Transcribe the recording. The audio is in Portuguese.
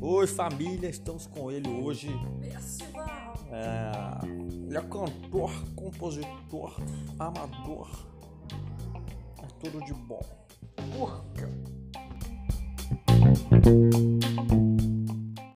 Oi família, estamos com ele hoje. É, ele é cantor, compositor, amador. É tudo de bom. Porca!